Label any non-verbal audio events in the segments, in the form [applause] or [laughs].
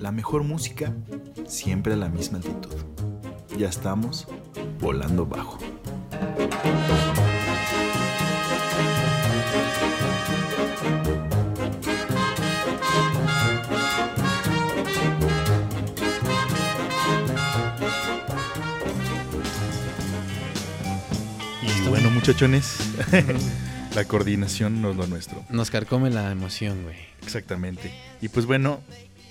La mejor música, siempre a la misma altitud. Ya estamos volando bajo. Y bueno, muchachones, [laughs] la coordinación no es lo nuestro. Nos carcome la emoción, güey. Exactamente. Y pues bueno,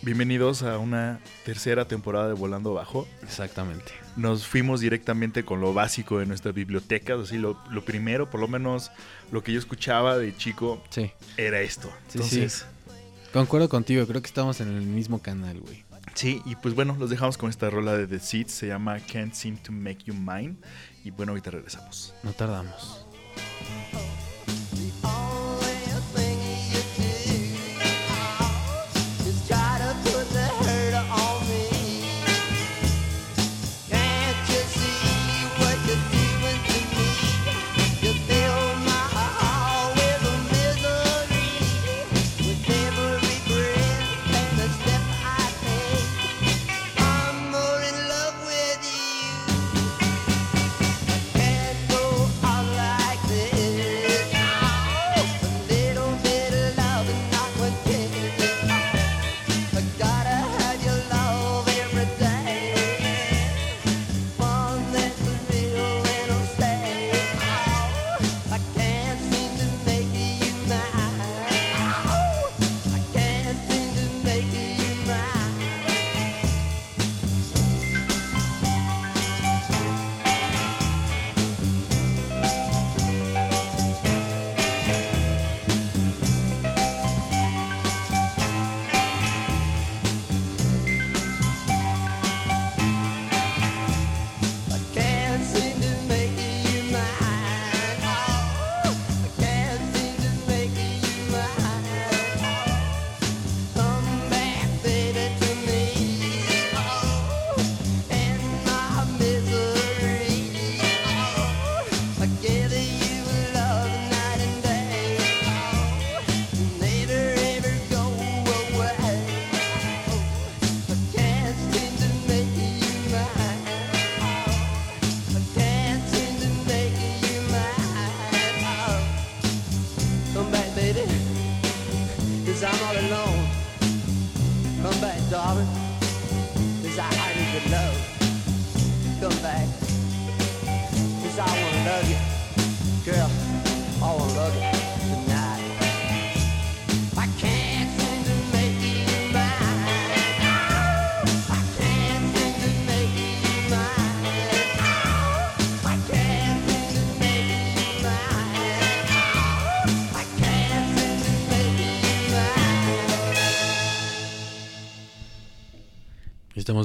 bienvenidos a una tercera temporada de Volando Bajo. Exactamente. Nos fuimos directamente con lo básico de nuestras bibliotecas, así lo, lo primero, por lo menos lo que yo escuchaba de chico, Sí. era esto. Sí, Entonces, Concuerdo contigo, creo que estamos en el mismo canal, güey. sí, y pues bueno, los dejamos con esta rola de The Seeds, se llama Can't Seem to Make You Mine. Y bueno, ahorita regresamos. No tardamos.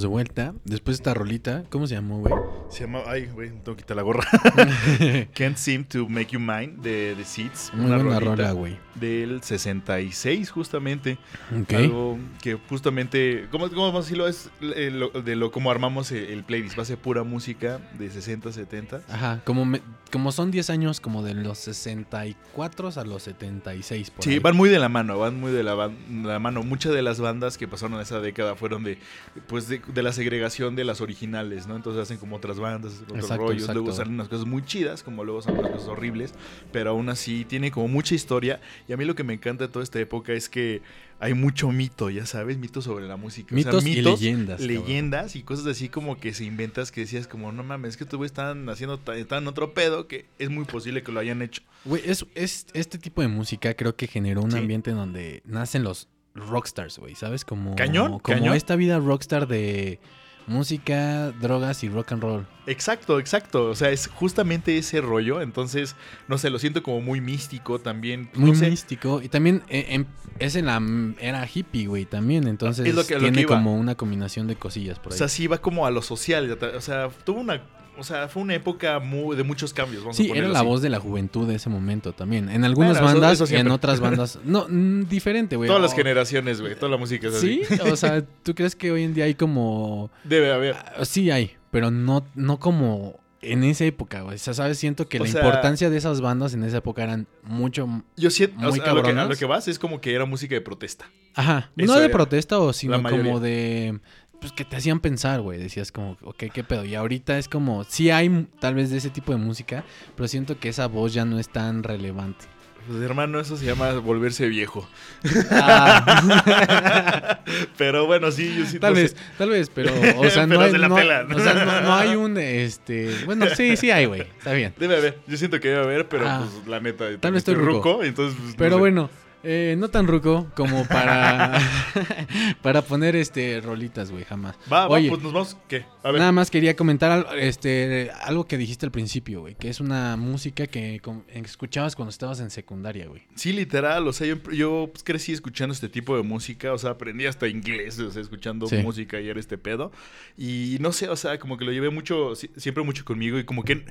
De vuelta. Después esta rolita, ¿cómo se llamó, güey? Se llama. Ay, güey, tengo que quitar la gorra. [laughs] Can't Seem to Make You Mine de The Seeds. Muy buena rolita rola, güey. Del 66, justamente. Ok. Algo que justamente, ¿cómo, cómo vamos a decirlo? Es eh, lo- de lo como armamos el, el playlist. Va a ser pura música de 60, 70. Ajá, como, me- como son 10 años, como de los 64 a los 76. Por Sí, ahí. van muy de la mano, van muy de la, mano. Muchas de las bandas que pasaron esa década fueron de, pues de, de la segregación de las originales, ¿no? Entonces hacen como otras bandas, otros Exacto, rollos. exacto. Luego salen unas cosas muy chidas, como luego salen unas cosas horribles, pero aún así tiene como mucha historia. Y a mí lo que me encanta de toda esta época es que hay mucho mito, ya sabes, mito sobre la música. O sea, Mitos y leyendas, cabrón. Leyendas y cosas así como que se inventas que decías como, no mames, es que tú están haciendo ta- tan otro pedo que es muy posible que lo hayan hecho. Güey, es, es- este tipo de música creo que generó un Sí. ambiente en donde nacen los rockstars, güey, ¿sabes? Como, Cañón, como cañón. esta vida rockstar de música, drogas y rock and roll. Exacto, exacto. O sea, es justamente ese rollo. Entonces, no sé, lo siento como muy místico también. Muy no sé, místico. Y también eh, em- es en la era hippie, güey, también. Entonces Es lo que- lo que tiene como una combinación de cosillas por O ahí. sea, sí va como a lo social. O sea, tuvo una. O sea, fue una época muy, de muchos cambios. Vamos a sí, era ponerlo la así. voz de la juventud de ese momento también. En algunas Bueno, eso- bandas eso y en otras [laughs] bandas. No, mm, diferente, güey. Todas las generaciones, güey. Toda la música es así. Sí, o sea, [laughs] ¿tú crees que hoy en día hay como... Debe haber. Ah, Sí hay, pero no, no como en esa época, güey. O sea, ¿sabes? Siento que O la sea- importancia de esas bandas en esa época eran mucho... Yo siento. Muy o sea, a, lo que, a lo que vas es como que era música de protesta. Ajá, Eso no de era. protesta o sino como de pues que te hacían pensar, güey, decías como, ok, qué pedo. Y ahorita es como sí hay tal vez de ese tipo de música, pero siento que esa voz ya no es tan relevante. Pues hermano, eso se llama volverse viejo. Ah, [laughs] Pero bueno, sí, yo sí. tal no sé. vez, tal vez, pero o [laughs] sea, no hay, se la no, pelan. o sea, no- no hay [laughs] un este, bueno, sí, sí hay, güey, está bien. Debe haber, yo siento que debe haber, pero Ah. pues la neta, Tal vez estoy ruco. entonces pues, Pero sé. bueno, eh, no tan ruco como para [laughs] para poner este rolitas, güey, jamás. Va, Oye, va, pues nos vamos, ¿qué? A ver. Nada más quería comentar este algo que dijiste al principio, güey, que es una música que escuchabas cuando estabas en secundaria, güey. Sí, literal, o sea, yo, yo, pues, crecí escuchando este tipo de música, o sea, aprendí hasta inglés, o sea, escuchando Sí. música y era este pedo. Y no sé, o sea, como que lo llevé mucho, si- siempre mucho conmigo y como que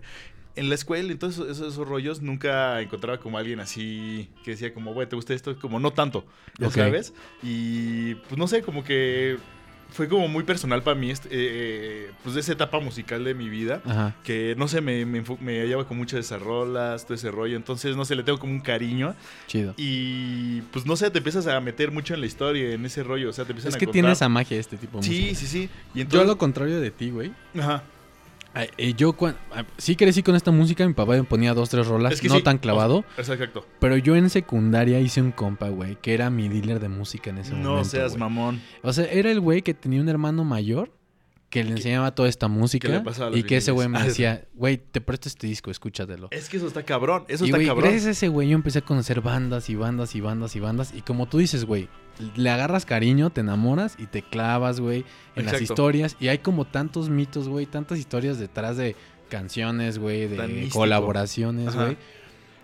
en, la escuela, entonces esos, esos rollos, nunca encontraba como alguien así que decía como, güey, ¿te gusta esto? Como no tanto, ya Ok. sabes. Y pues no sé, como que fue como muy personal para mí, este, eh, pues de esa etapa musical de mi vida Ajá. que no sé, me, me, me hallaba con muchas de esas rolas, todo ese rollo. Entonces, no sé, le tengo como un cariño. Chido. Y pues no sé, te empiezas a meter mucho en la historia, en ese rollo. O sea, te empiezan Es a que contar. tiene esa magia este tipo de música. Sí, sí, sí. Y Yo a entonces. lo contrario de ti, güey. Ajá. Eh, Yo cuan- ah, sí crecí con esta música, mi papá me ponía dos, tres rolas, Es que no sí, tan clavado, exacto. pero yo en secundaria hice un compa, güey, que era mi dealer de música en ese No momento. seas güey. mamón. O sea, era el güey que tenía un hermano mayor que le enseñaba toda esta música pasaba los y que ese güey me decía, güey, te presto este disco, escúchatelo. Es que eso está cabrón. Eso y está güey, cabrón. gracias a ese güey yo empecé a conocer bandas y bandas y bandas y bandas. Y como tú dices, güey, le agarras cariño, te enamoras y te clavas, güey, en las historias. Y hay como tantos mitos, güey, tantas historias detrás de canciones, güey, de colaboraciones, güey.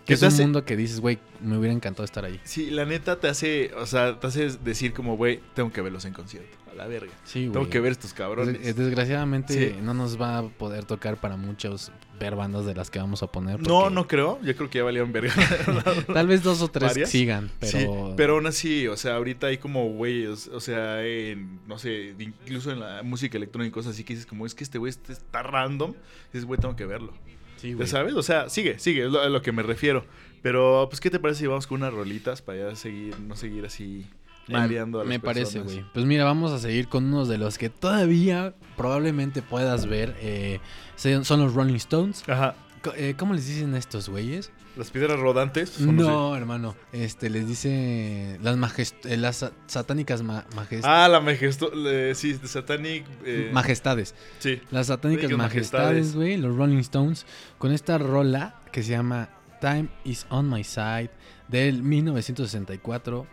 Que es un hace- mundo que dices, güey, me hubiera encantado estar ahí. Sí, la neta te hace, o sea, te hace decir como, güey, tengo que verlos en concierto. La verga. Sí, güey. Tengo que ver estos cabrones. Des- Desgraciadamente Sí. no nos va a poder tocar para muchos ver bandas de las que vamos a poner. No, porque no creo. Yo creo que ya valieron verga. [laughs] Tal vez dos o tres ¿Varias? sigan, pero... Sí, pero aún así, o sea, ahorita hay como güeyes, o sea, en, no sé, incluso en la música electrónica y cosas así que dices como, es que este güey este está random, dices, güey, tengo que verlo. Sí, ¿Ya güey. sabes? O sea, sigue, sigue, es lo- a lo que me refiero. Pero, pues, ¿qué te parece si vamos con unas rolitas para ya seguir, no seguir así mareando a las Me parece, güey. Pues mira, vamos a seguir con unos de los que todavía probablemente puedas ver. eh, son los Rolling Stones. Ajá. Eh, ¿Cómo les dicen estos güeyes? Las piedras rodantes. no hermano. Este, les dice las, majest- eh, las sa- satánicas ma- majest- Ah, la majesto... le- sí, Satanic... eh, majestades. sí. Las satánicas majestades, majestades. güey, los Rolling Stones, con esta rola que se llama Time is on my side del 1964.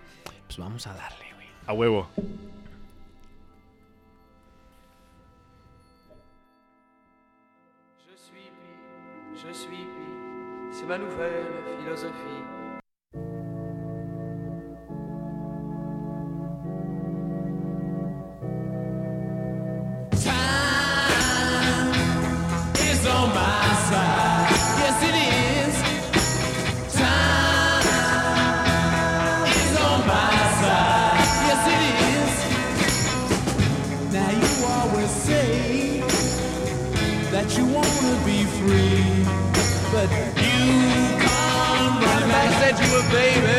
Pues vamos a darle, güey. A huevo. Je suis pi, je suis pi, c'est ma nouvelle philosophie. Free, but you come running back. Said you were baby.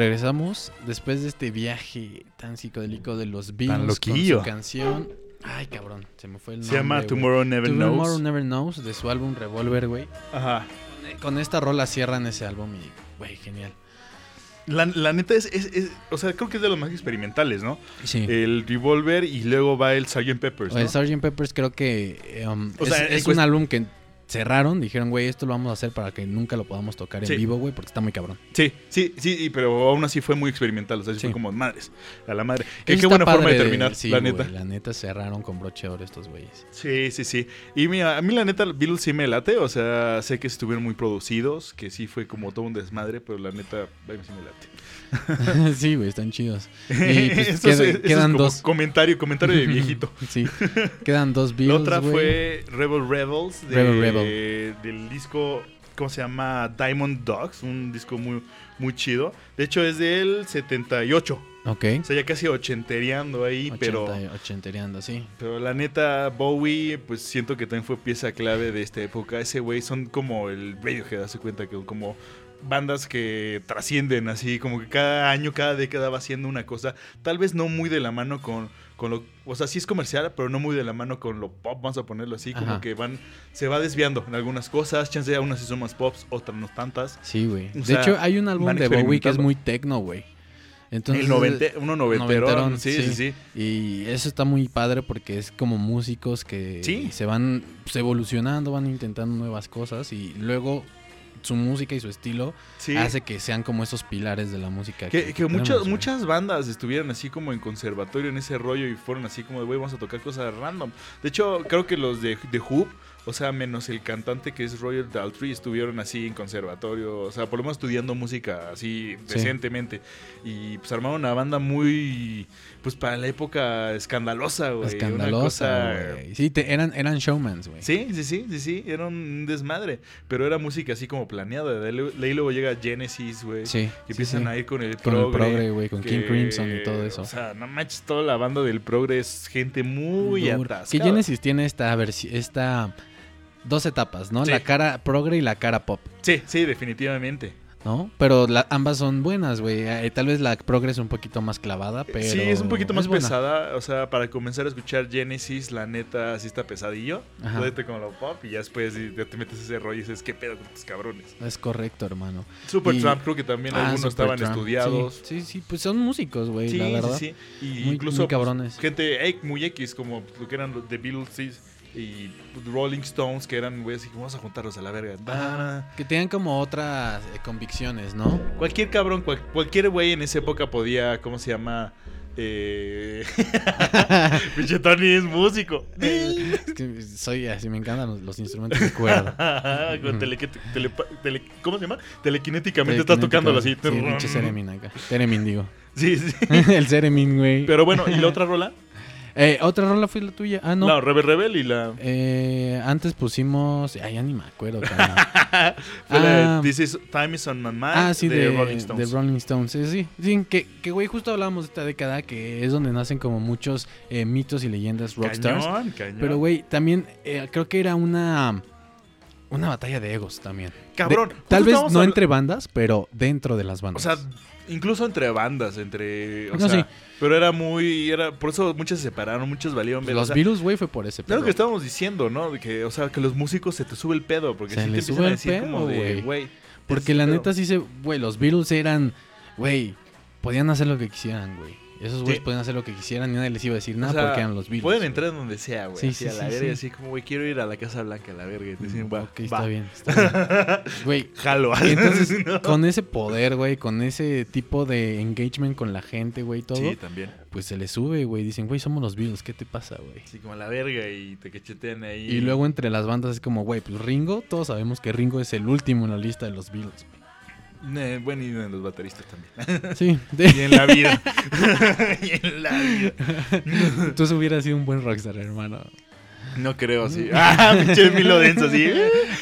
Regresamos después de este viaje tan psicodélico de los Beatles con su canción. Ay, cabrón, se me fue el Se llama nombre. Tomorrow Never Tomorrow Knows. Never Knows de su álbum Revolver, güey. Ajá. Con esta rola cierran ese álbum y, güey, genial. La, la neta es, es- es- O sea, creo que es de los más experimentales, ¿no? Sí. El Revolver y luego va el Sgt. Peppers. el. Sgt. Peppers creo que eh, um, O es, sea, un álbum que cerraron, dijeron, güey, esto lo vamos a hacer para que nunca lo podamos tocar en vivo, güey, porque está muy cabrón. Sí, sí, sí, pero aún así fue muy experimental. O sea, sí fue como madres. A la madre. Qué, qué buena forma de terminar, sí, la neta. la neta cerraron con broche de oro estos güeyes. Sí, sí, sí. Y mira, a mí la neta, Beatles sí me late. O sea, sé que estuvieron muy producidos, que sí fue como todo un desmadre, pero la neta, a mí sí me late. [laughs] sí, güey, están chidos. Y [laughs] pues, Eso queda- es- eso es quedan como dos. Comentario, comentario de [laughs] viejito. sí, quedan dos La Beatles, otra güey. fue Rebel Rebels de- Rebel Rebel. del disco, ¿cómo se llama? Diamond Dogs, un disco muy, muy chido. De hecho, es del 78. Ok. O sea, ya casi ochentereando ahí, pero... 80, ochentereando, sí. Pero la neta, Bowie, pues siento que también fue pieza clave de esta época. Ese güey son como el Radiohead, hace cuenta que como bandas que trascienden así, como que cada año, cada década va haciendo una cosa, tal vez no muy de la mano con, con lo, o sea, sí es comercial, pero no muy de la mano con lo pop, vamos a ponerlo así, como Ajá. que van, se va desviando en algunas cosas, chance unas sí son más pops, otras no tantas. Sí, güey. De sea, hecho, hay un álbum de Bowie que es muy tecno, güey. Entonces, el novente, uno noventerón, sí, sí. sí, sí. Y eso está muy padre porque es como músicos que Sí. se van pues, evolucionando, van intentando nuevas cosas y luego su música y su estilo sí. hace que sean como esos pilares de la música. Que, muchas, muchas bandas estuvieron así como en conservatorio en ese rollo y fueron así como de, güey, vamos a tocar cosas random. De hecho, creo que los de, de Who, o sea, menos el cantante que es Roger Daltrey, estuvieron así en conservatorio, o sea, por lo menos estudiando música así Sí. decentemente. Y pues armaron una banda muy, pues para la época escandalosa, güey. Escandalosa, cosa- güey. Sí, te- eran, eran showmans, güey. Sí, sí, sí, sí, sí, era un desmadre, pero era música así como planeada. De ahí luego llega Genesis, güey. Sí, Y empiezan sí. a ir con el Con el progre. progre, güey, con King Crimson y todo eso. O sea, no manches, toda la banda del progre es gente muy atascada. Que Genesis tiene esta versi- esta dos etapas, ¿no? Sí. La cara progre y la cara pop, Sí, sí, definitivamente. ¿No? Pero la- ambas son buenas, güey. Eh, tal vez la progre es un poquito más clavada, pero sí, es un poquito más pesada. O sea, para comenzar a escuchar Genesis, la neta, sí está pesadillo. Ajá. Jódete con lo pop y ya después ya te metes ese rollo y dices, ¿qué pedo con estos cabrones? Es correcto, hermano. Supertramp, creo que también Ah, algunos estaban estudiados. Sí, sí, sí, pues son músicos, güey, Sí, la verdad. sí, sí. Y Muy- incluso muy pues, cabrones. gente eh, muy X, como lo que eran los The Beatles y Rolling Stones, que eran, güey, así vamos a juntarlos a la verga. Que tenían como otras eh, convicciones, ¿no? Cualquier cabrón, cual- cualquier güey en esa época podía, ¿cómo se llama? Eh... [laughs] Pinche Tony es músico. Es que soy así, me encantan los, los instrumentos de cuerda. [laughs] Tele- ¿Cómo se llama? Telequinéticamente estás tocándolo así. Sí, pinche Ceremin acá. Ceremin, digo. Sí, sí. [laughs] el Ceremin, güey. Pero bueno, ¿y la otra rola? Eh, otra rola fue la tuya. Ah, no. No, Rebel Rebel y la... Eh, antes pusimos. Ay, ya ni me acuerdo. [laughs] Fue la Ah. de This is Time is on my mind ah, sí, de, de, Rolling Stones. de Rolling Stones. Sí, sí. Sí, que, que, güey, justo hablábamos de esta década que es donde nacen como muchos eh, mitos y leyendas rockstars. Cañón, cañón. Pero, güey, también eh, creo que era una. Una batalla de egos también. Cabrón, De- tal vez no entre bandas, pero dentro de las O bandas. sea, incluso entre bandas, entre... O No, sea, sí. Pero era muy... Era, por eso muchas se separaron, muchos valieron los o sea, Beatles, güey, fue por ese pedo. que estábamos diciendo, ¿no? De que, o sea, que los músicos se te sube el pedo, porque Se sí te sube a el decir pedo, como de, güey. Porque es la pedo. neta sí se. Güey, los Beatles eran. Güey, podían hacer lo que quisieran, güey. Esos güeyes Sí. podían hacer lo que quisieran y nadie les iba a decir nada O sea, porque eran los Beatles. Pueden güey. entrar en donde sea, güey. Sí, así sí, a la sí, verga, sí. así como, güey, quiero ir a la Casa Blanca a la verga. Y te dicen, va, Ok, va. está bien. Está bien. [laughs] Güey, Jalo. [laughs] entonces ¿no? con ese poder, güey, con ese tipo de engagement con la gente, güey, todo, Sí, también. pues se les sube, güey. Dicen, güey, somos los Beatles, ¿qué te pasa, güey? Así como a la verga y te cachetean ahí. Y luego entre las bandas es como, güey, pues Ringo, todos sabemos que Ringo es el último en la lista de los Beatles. Eh, bueno, y en los bateristas también. [laughs] Sí, y en la vida. [laughs] [laughs] y en la vida. tú hubieras sido un buen rockstar, hermano. No creo, así. Ah, [laughs] pinche Milo denso, así.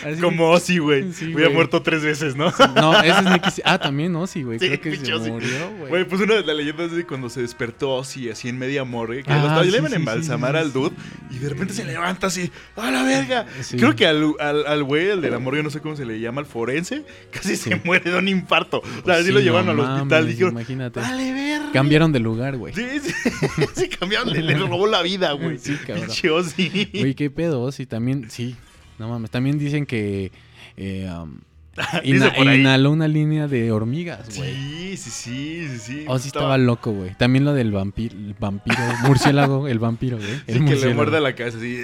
Así- Como Ozzy, güey. Sí, Hubiera güey. muerto tres veces, ¿no? No, ese es Nicky. Ah, también Ozzy, güey. Sí, Creo que se Ozzy. murió, güey. Güey, pues una de las leyendas es de cuando se despertó Ozzy así en media morgue. Que Ah, lo estaba- sí, le iban a sí, embalsamar sí, al sí. dude y de repente se levanta así. ¡A la verga! Sí. Creo que al, al, al güey, el de la morgue, no sé cómo se le llama, al forense, casi se Sí. muere de un infarto. O sea, Pues así sí, lo llevaron no al hospital y mames, dijeron, Imagínate. ¡Vale, verga! Cambiaron de lugar, güey. Sí, sí, [laughs] sí, cambiaron, le, le robó la vida, güey. Sí, cabrón. Pinche Ozzy. Güey, qué pedo, Ozzy. También, sí. No mames. También dicen que. Eh, um, [laughs] ina- inhaló una línea de hormigas, güey. Sí, sí, sí, sí, sí. Ozzy estaba loco, güey. También lo del vampiro, vampiro, murciélago, [laughs] el vampiro, güey. Sí, El que le muerde la cabeza así.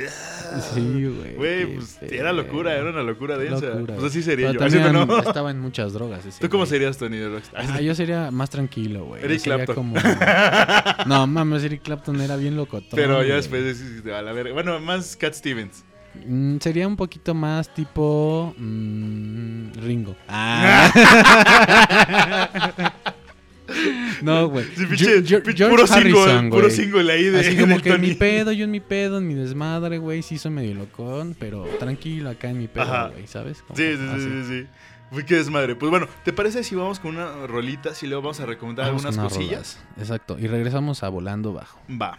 Sí, güey. Güey, pues era locura, era una locura densa. Locura, pues así sería Pero yo. Así no. estaba en muchas drogas ese ¿Tú cómo serías, Tony de Rockstar? Ah, yo sería más tranquilo, güey. Eric sería Clapton. como... [laughs] No, mames, Eric Clapton era bien loco. Pero ya después a la verga. Bueno, más Cat Stevens. Mm, sería un poquito más tipo mm, Ringo. Ah. [laughs] no, güey. Sí, puro single, Harrison, puro single ahí de Así [laughs] como que en mi Tony. pedo, yo en mi pedo, en mi desmadre, güey. Sí soy medio locón, pero tranquilo acá en mi pedo, güey, ¿sabes? Como Sí, sí, sí, sí, sí. Uy, qué desmadre. Pues bueno, ¿te parece si vamos con una rolita? Si luego vamos a recomendar Vamos algunas cosillas. rolas. Exacto. Y regresamos a Volando Bajo. Va.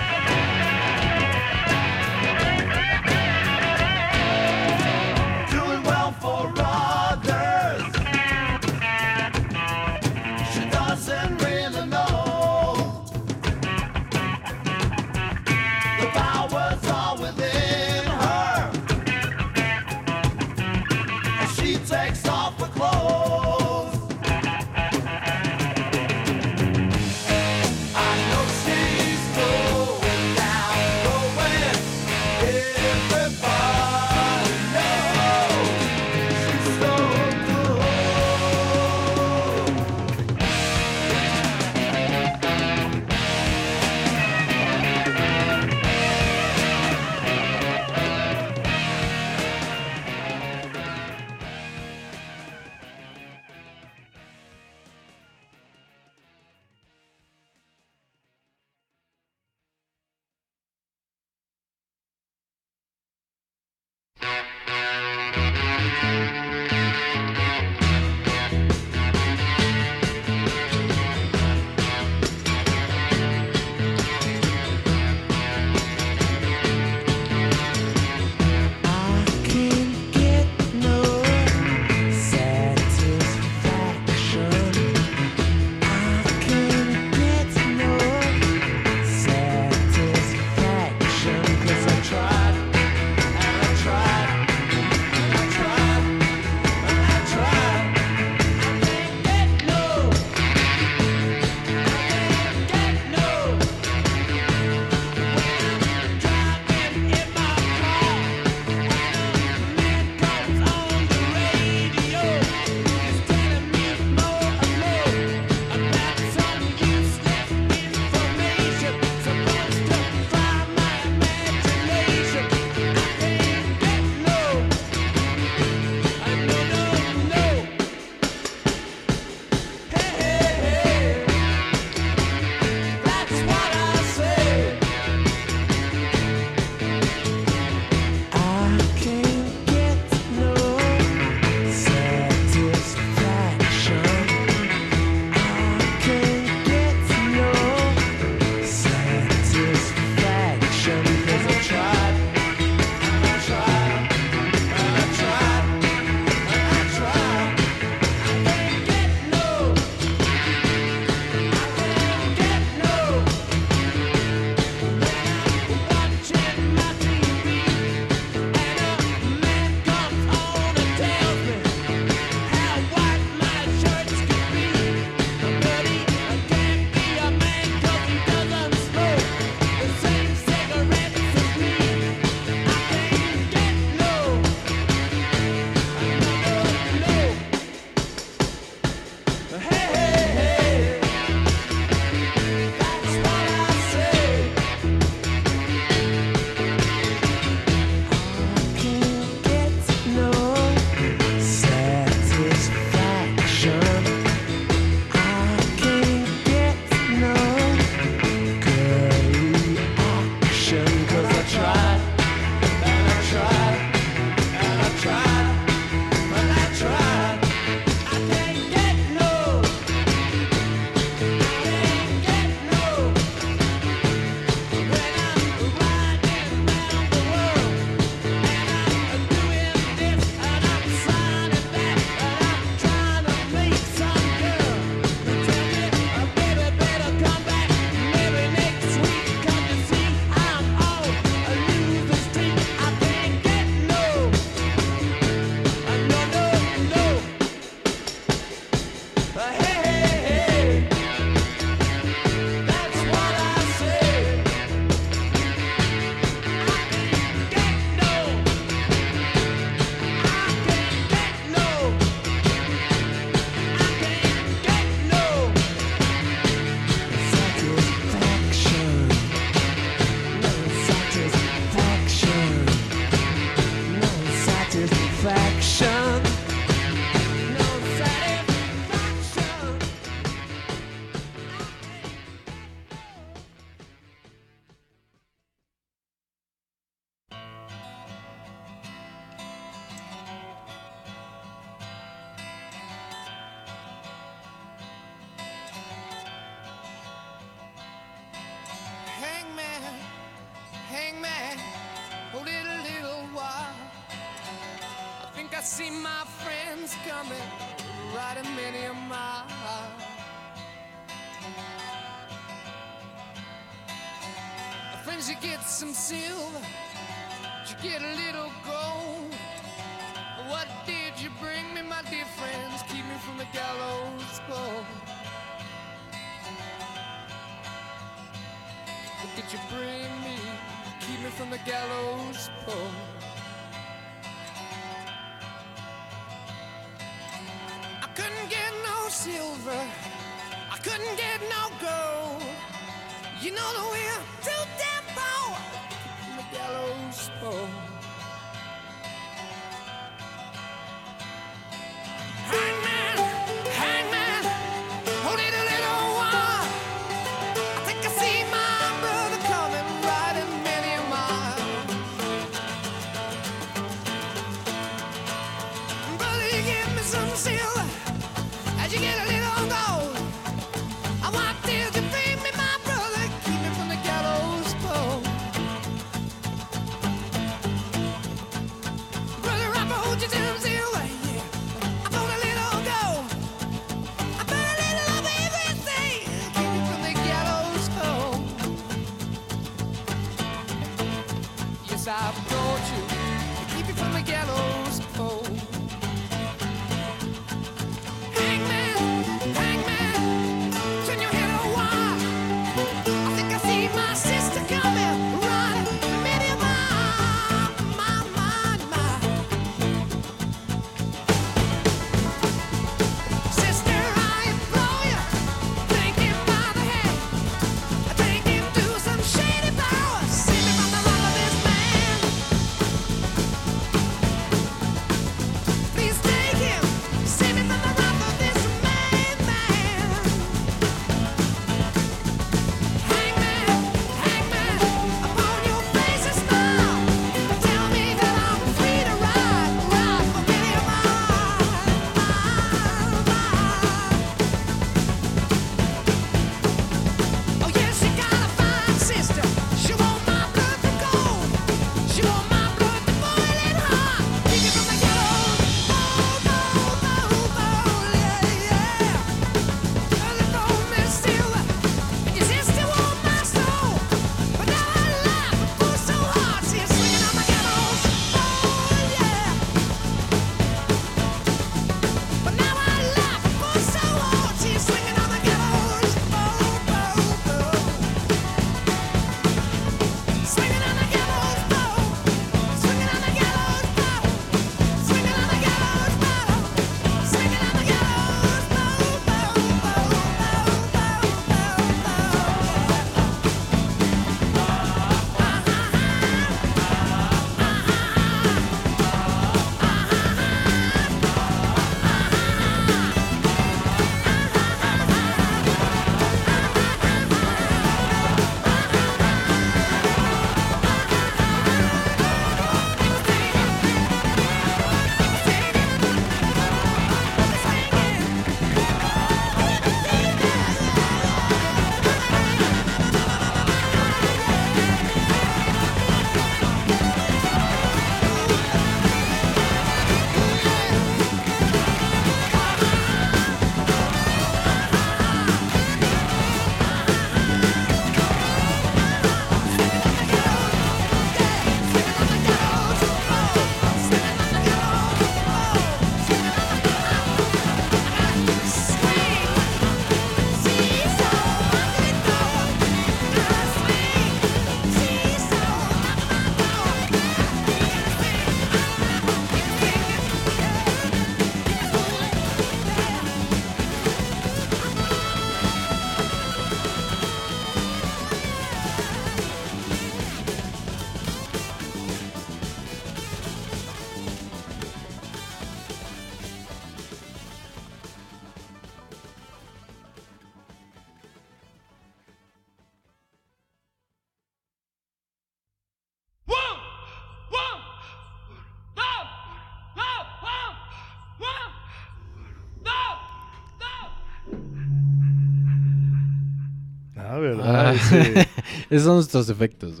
[laughs] Esos son nuestros efectos,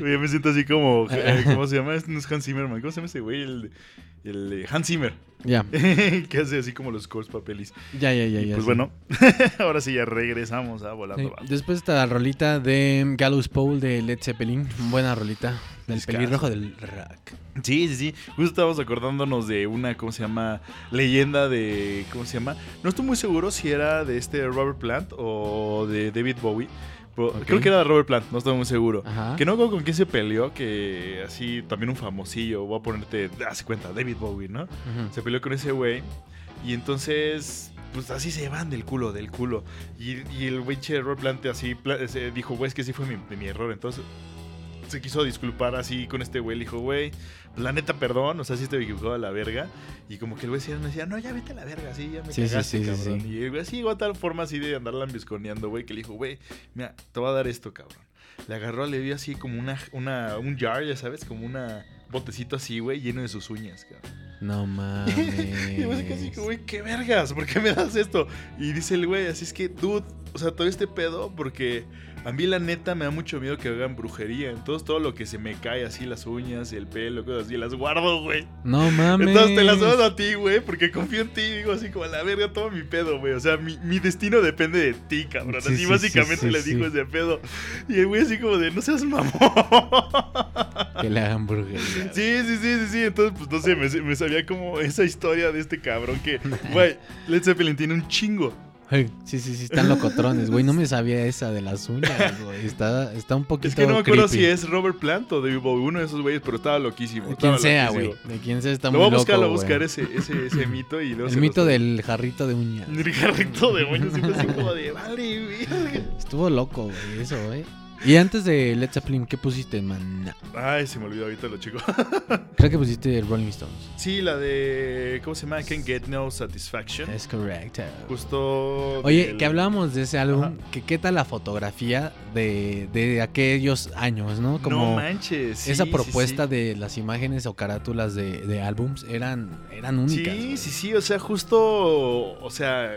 Yo [laughs] me siento así como. eh, ¿Cómo se llama? Este no es Hans Zimmerman. ¿Cómo se llama ese güey? El, el, eh, Hans Zimmer. Ya, [laughs] que hace así como los scores papelis. ya, ya, ya. Y ya, pues sí. bueno, ahora sí ya regresamos a volando. Sí. Después está la rolita de Gallows Pole de Led Zeppelin. Buena rolita. Del pelirrojo del rock. Sí, sí, sí. Justo estábamos acordándonos de una, ¿cómo se llama? Leyenda de. ¿Cómo se llama? No estoy muy seguro si era de este Robert Plant o de David Bowie. Creo que era de Robert Plant, no estoy muy seguro. Ajá. Que no con con quién se peleó, que así también un famosillo. Voy a ponerte, hace cuenta, David Bowie, ¿no? Se peleó con ese güey. Y entonces, pues así se van del culo, del culo. Y, y el güey che Robert Plant así pla- dijo, güey, es que sí fue mi error. Entonces se quiso disculpar así con este güey. Le dijo, güey, pues, la neta, perdón. O sea, sí estoy equivocado a la verga. Y como que el güey me decía, no, ya vete a la verga, sí, ya me Sí, sí, cagaste, sí, sí, cabrón. sí. Y el güey así llegó a tal forma así de andarla ambisconeando, güey, que le dijo, güey, mira, te voy a dar esto, cabrón. Le agarró, le dio así como una, una, un jar, ya sabes, como una botecito así, güey, lleno de sus uñas, cabrón. No mames. [laughs] Y yo así güey, qué vergas, ¿por qué me das esto? Y dice el güey, así es que, dude, o sea, todo este pedo, porque a mí la neta me da mucho miedo que hagan brujería. Entonces todo lo que se me cae así, las uñas y el pelo, cosas así, las guardo, güey. No mames. Entonces te las doy a ti, güey, porque confío en ti. Digo así como, a la verga, toma mi pedo, güey. O sea, mi, mi destino depende de ti, cabrón. Sí, así sí, básicamente sí, le dijo ese pedo. Y el güey así como de, no seas mamón. Que le hagan brujería. Sí, sí, sí, sí, sí. Entonces, pues no sé, me, me sabía como esa historia de este cabrón que, [laughs] güey, Led Zeppelin tiene un chingo. Sí, sí, sí, están locotrones, güey. No me sabía esa de las uñas, güey. Está, está un poquito Es que no me acuerdo creepy. si es Robert Plant o David Bowie, uno de esos güeyes, pero estaba loquísimo. De quien sea, güey. De quien sea está Lo muy voy a buscar, loco, lo voy a buscar güey. ese, ese, ese mito y luego El mito los- del jarrito de uñas. El jarrito de y así como de, vale, verga. Estuvo loco, güey, eso, güey. Y antes de Led Zeppelin, ¿qué pusiste, man? Ay, se me olvidó ahorita lo chico. [laughs] Creo que pusiste Rolling Stones. Sí, la de, ¿cómo se llama? Can't Get No Satisfaction. Es correcto. Justo. Oye, del- que hablábamos de ese álbum, Ajá. que qué tal la fotografía de, de aquellos años, ¿no? Como no manches. sí, esa propuesta sí. de las imágenes o carátulas de, de álbums eran, eran únicas. Sí, sí, sí, o sea, justo, o sea,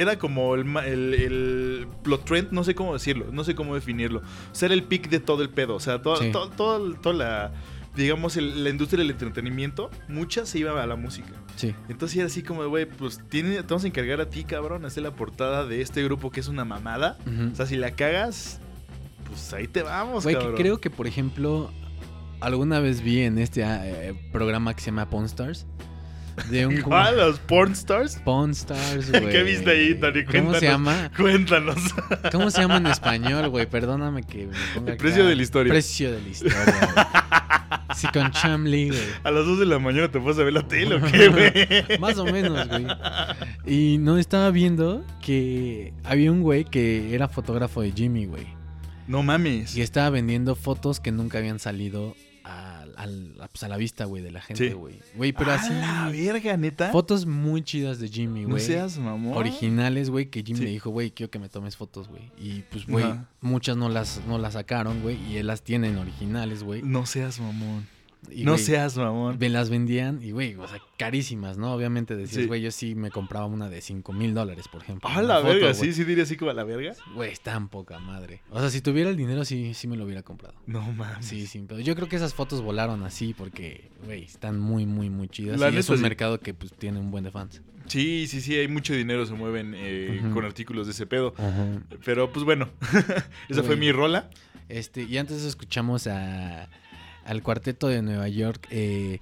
era como el, el, el plot trend, no sé cómo decirlo, no sé cómo definirlo. O sea, era el pic de todo el pedo, o sea, todo, Sí. toda la, digamos, el- la industria del entretenimiento, mucha se iba a la música. Sí. Entonces era así como, güey, pues tiene, te vamos a encargar a ti, cabrón, hacer la portada de este grupo que es una mamada. O sea, si la cagas, pues ahí te vamos, Güey, que cabrón. creo que, por ejemplo, alguna vez vi en este eh, programa que se llama Pawn Stars. De un ¿Cuál? ¿Los porn stars? Pawn Stars, [laughs] güey. ¿Qué viste ahí, Tony? ¿Cómo se Cuéntanos. llama? Cuéntanos. ¿Cómo se llama en [laughs] español, güey? Perdóname que me ponga El precio acá. de la historia. Precio de la historia. Sí, con Chamley, güey. A las 2 de la mañana te puedes a ver la tele o qué, güey. [laughs] Más o menos, güey. Y no estaba viendo que había un güey que era fotógrafo de Jimmy, güey. No mames. Y estaba vendiendo fotos que nunca habían salido a, al- a- pues, a la vista, güey, de la gente, Sí. güey. Güey, pero A así. la verga, neta. Fotos muy chidas de Jimmy, no güey. seas mamón. Originales, güey, que Jimmy Sí. le dijo, güey, quiero que me tomes fotos, güey. Y pues, güey, muchas no las, no las sacaron, güey. Y él las tiene en originales, güey. No seas mamón. Y, no güey, seas mamón. Me las vendían y, güey, o sea, carísimas, ¿no? Obviamente decías, Sí. güey, yo sí me compraba una de 5 mil dólares, por ejemplo. A la foto, verga, güey. sí, sí diría así como a la verga. Güey, tan poca madre. O sea, si tuviera el dinero, sí, sí me lo hubiera comprado. No mames. Sí, sí, pero yo creo que esas fotos volaron así porque, güey, están muy, muy, muy chidas. La y es un sí. mercado que, pues, tiene un buen de fans. Sí, sí, sí, hay mucho dinero se mueven eh, con artículos de ese pedo. Pero pues bueno, [laughs] esa fue mi rola. Este, y antes escuchamos a, al cuarteto de Nueva York, eh,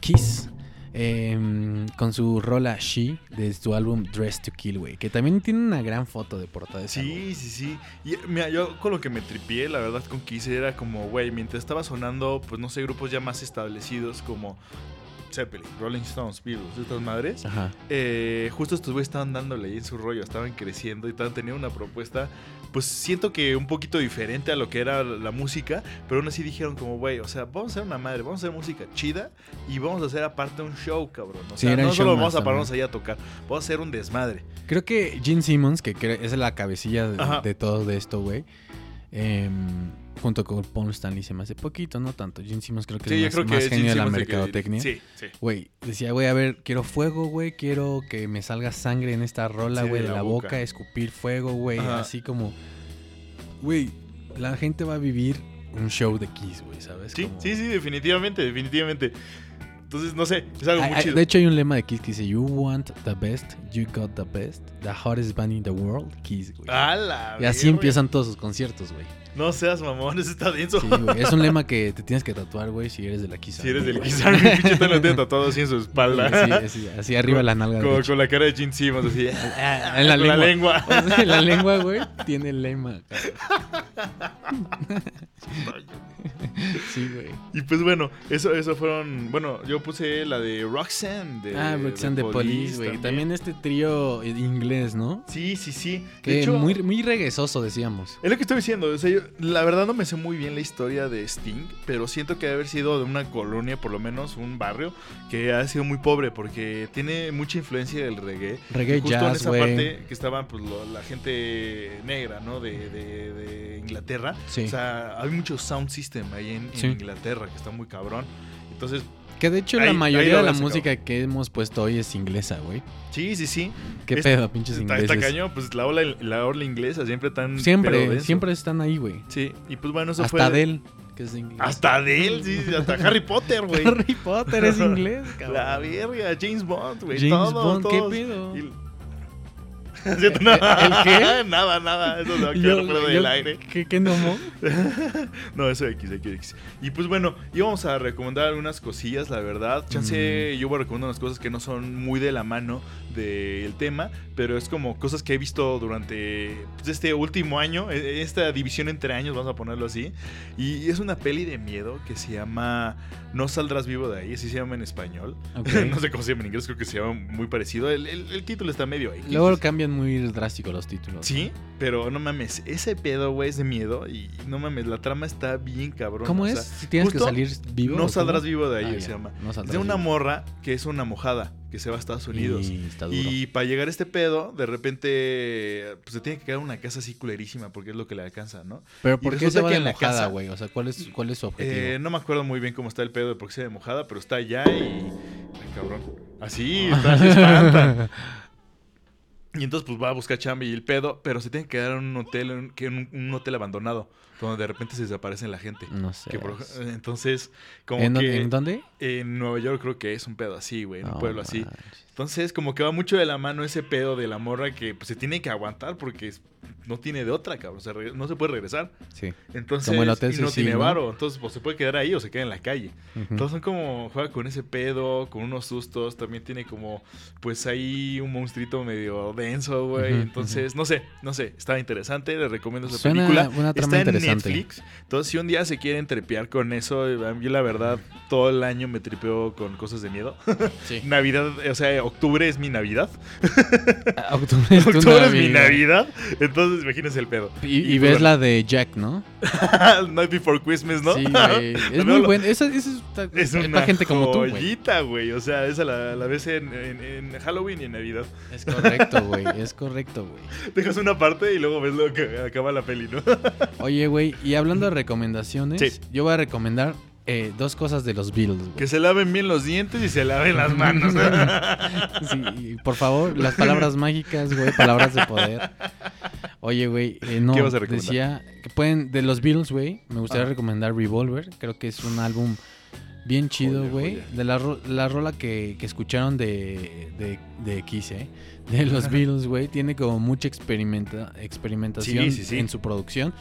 Kiss, em, con su rola She, de su álbum Dress to Kill, güey, que también tiene una gran foto de portada de ese álbum. Sí, sí, sí. Y mira, yo con lo que me tripié, la verdad, con Kiss era como, güey, mientras estaba sonando, pues no sé, grupos ya más establecidos como Zeppelin, Rolling Stones, Beatles, estas madres. Ajá. eh, justo estos güeyes estaban dándole ahí en su rollo, estaban creciendo y estaban teniendo una propuesta, pues siento que un poquito diferente a lo que era la música, pero aún así dijeron como, güey, o sea, vamos a hacer una madre, vamos a hacer música chida y vamos a hacer aparte un show, cabrón. O sea, no solo vamos a pararnos también. ahí a tocar, vamos a hacer un desmadre. Creo que Gene Simmons, que es la cabecilla de, de todo de esto, güey, em, junto con Paul Stanley se me hace poquito, no tanto. Gene Simmons creo que Sí, es más, que más genio de la que- mercadotecnia. Sí, sí. Güey, decía, güey, a ver, quiero fuego, güey, quiero que me salga sangre en esta rola, güey, de de la la boca, boca. escupir fuego, güey, así como, güey, la gente va a vivir un show de Kiss, güey, ¿sabes? Sí, Como- sí, sí, definitivamente, definitivamente. Entonces, no sé, es algo Hay- muy chido. de hecho, hay un lema de Kiss que dice: You want the best, you got the best, the hottest band in the world, Kiss, güey. ¡A la y así empiezan todos sus conciertos, güey. No seas mamón, eso está denso. Sí, güey. Es un lema que te tienes que tatuar, güey, si eres de la. Si eres del güey. Kiss Army, pinche tal lo tiene tatuado así en su espalda. Sí, así, así arriba la nalga. Con, con la cara de Gene Simmons, así. [laughs] Ah, en la con lengua. la lengua. [laughs] O sea, la lengua, güey, tiene el lema. [laughs] [laughs] Sí, güey. Y pues bueno, eso, eso fueron. Bueno, yo puse la de Roxanne. De, Ah, Roxanne de Police, güey. También este trío inglés, ¿no? Sí, sí, sí. De Que hecho, muy, muy reguesoso, decíamos. Es lo que estoy diciendo. O sea, yo, la verdad no me sé muy bien la historia de Sting, pero siento que debe haber sido de una colonia, por lo menos un barrio, que ha sido muy pobre porque tiene mucha influencia del reggae. Reggae justo en jazz, esa güey. parte que estaban pues lo- la gente negra, ¿no? De, de- de Inglaterra. Sí. O sea, hay mucho sound system ahí en, en Sí. Inglaterra que está muy cabrón. Entonces, Que de hecho Ahí- la mayoría de la música que hemos puesto hoy es inglesa, güey. sí, sí, sí. ¿Qué Es- pedo, pinches Está, ingleses? está cañón, pues la ola, la ola inglesa siempre tan. Siempre, siempre están ahí, güey. Sí, y pues bueno, eso Hasta fue. Adele, que es inglés. Hasta de él, sí, hasta [laughs] Harry Potter, güey. Harry Potter es inglés, [laughs] cabrón. La verga, James Bond, güey. James todo, Bond, ¿qué todos. pedo? Y- ¿Cierto? No. ¿El qué? [laughs] Nada, nada, eso se va a Yo- quedar fuera del aire. ¿Qué, qué no, mo? [laughs] No, eso X, X, X. Y pues bueno, íbamos a recomendar algunas cosillas, la verdad. Chance, Mm. yo voy a recomendar unas cosas que no son muy de la mano del tema, pero es como cosas que he visto durante pues, este último año, e- esta división entre años, vamos a ponerlo así. Y es una peli de miedo que se llama No saldrás vivo de ahí, así se llama en español. [laughs] No sé cómo se llama en inglés, creo que se llama muy parecido. El, el- el título está medio ahí. Luego cambian muy drástico los títulos. Sí, pero no mames, ese pedo, güey, es de miedo y no mames, la trama está bien cabrón. ¿Cómo o es? sea, si tienes que salir vivo. no saldrás cómo? vivo de ahí, Ah, se llama. No Es de una vivo. morra que es una mojada que se va a Estados Unidos. Y está duro. Y para llegar a este pedo, de repente, pues se tiene que quedar en una casa así culerísima porque es lo que le alcanza, ¿no? Pero ¿por qué se va de en la mojada, güey? O sea, ¿cuál es, ¿cuál es su objetivo? Eh, no me acuerdo muy bien cómo está el pedo de por qué se de mojada, pero está allá y. Ay, cabrón. Así, [laughs] está. Y entonces, pues va a buscar chamba y el pedo, pero se tiene que quedar en un hotel, en un, hotel abandonado, donde de repente se desaparece la gente. no sé. Que entonces, como ¿En, que. dónde- ¿En dónde? En Nueva York creo que es un pedo así, güey, en un pueblo así. Entonces, como que va mucho de la mano ese pedo de la morra que pues, se tiene que aguantar porque no tiene de otra, cabrón. O sea, no se puede regresar. Sí. Entonces, Como el Hotel y no tiene ¿no? varo. Entonces, pues se puede quedar ahí o se queda en la calle. Ujú. Entonces son como, juega con ese pedo, con unos sustos. También tiene como, pues ahí un monstruito medio denso, güey. Entonces, no sé, no sé. Estaba interesante. Les recomiendo esa Suena película. una trama Está en. Netflix. Entonces, si un día se quieren trepear con eso, yo la verdad, todo el año me tripeo con cosas de miedo. [laughs] Sí. [laughs] Navidad, o sea, octubre es mi Navidad. Ah, Octubre es tu octubre es mi Navidad. Entonces, imagínense el pedo. Y, y ves bueno. la de Jack, ¿no? [laughs] Night Before Christmas, ¿no? Sí, güey. Es muy buena. Esa, esa está, Es para una gente como tú, güey. O sea, esa la, la ves en, en- en Halloween y en Navidad. Es correcto, güey. Es correcto, güey. Dejas una parte y luego ves lo que acaba la peli, ¿no? Oye, güey, y hablando de recomendaciones, Sí. yo voy a recomendar eh, dos cosas de los Beatles, güey. Que se laven bien los dientes y se laven las manos. [laughs] Sí, y por favor, las palabras mágicas, güey, palabras de poder. Oye, güey, eh, no, ¿Qué vas a decía que pueden, de los Beatles, güey, me gustaría Ajá. recomendar Revolver, creo que es un álbum bien chido, güey. De la, ro- la rola que, que escucharon de, de, de Kiss, ¿eh? De los [laughs] Beatles, güey, tiene como mucha experimenta, experimentación Sí, sí, sí. en su producción.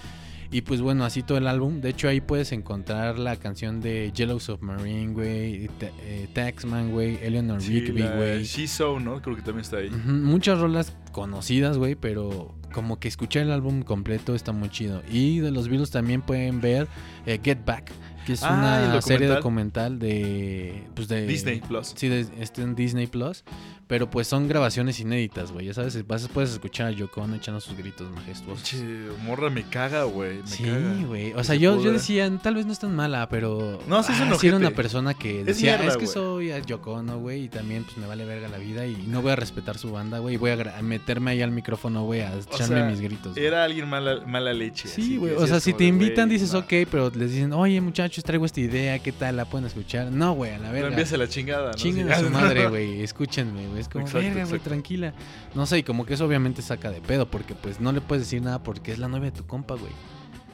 Y pues bueno, así todo el álbum. De hecho, ahí puedes encontrar la canción de Yellow Submarine, güey, eh, Taxman, güey, Eleanor Sí, Rigby, güey. She's So, ¿no? Creo que también está ahí. Muchas rolas conocidas, güey, pero como que escuchar el álbum completo está muy chido. Y de los Beatles también pueden ver eh, Get Back, que es Ah, una serie documental. documental de, pues de Disney Plus. Sí, de, está en Disney Plus, pero pues son grabaciones inéditas, güey. Ya sabes, vas, puedes escuchar a Yoko Ono echando sus gritos majestuosos. Pinche morra me caga, güey. Sí, güey. O sea, se yo, yo decía, tal vez no es tan mala, pero. No, sí ah, era una persona que decía, mierda, es que soy a Yoko Ono, güey, y también pues me vale verga la vida y no voy a respetar su banda, güey, y voy a meterme ahí al micrófono, güey, a echarme sea, mis gritos. Era alguien mala, mala leche. Sí, güey. O sea, si te invitan, dices, no. ok, pero les dicen, oye, muchachos, traigo esta idea, ¿qué tal? ¿La pueden escuchar? No, güey, a la No verga. a la chingada, ¿no? Chinguen Sí. a su madre, [laughs] güey. Escúchenme, güey. Es como, Exacto, verga, güey, tranquila. No sé, y como que eso obviamente saca de pedo, porque pues no le puedes decir nada porque es la novia de tu compa, güey.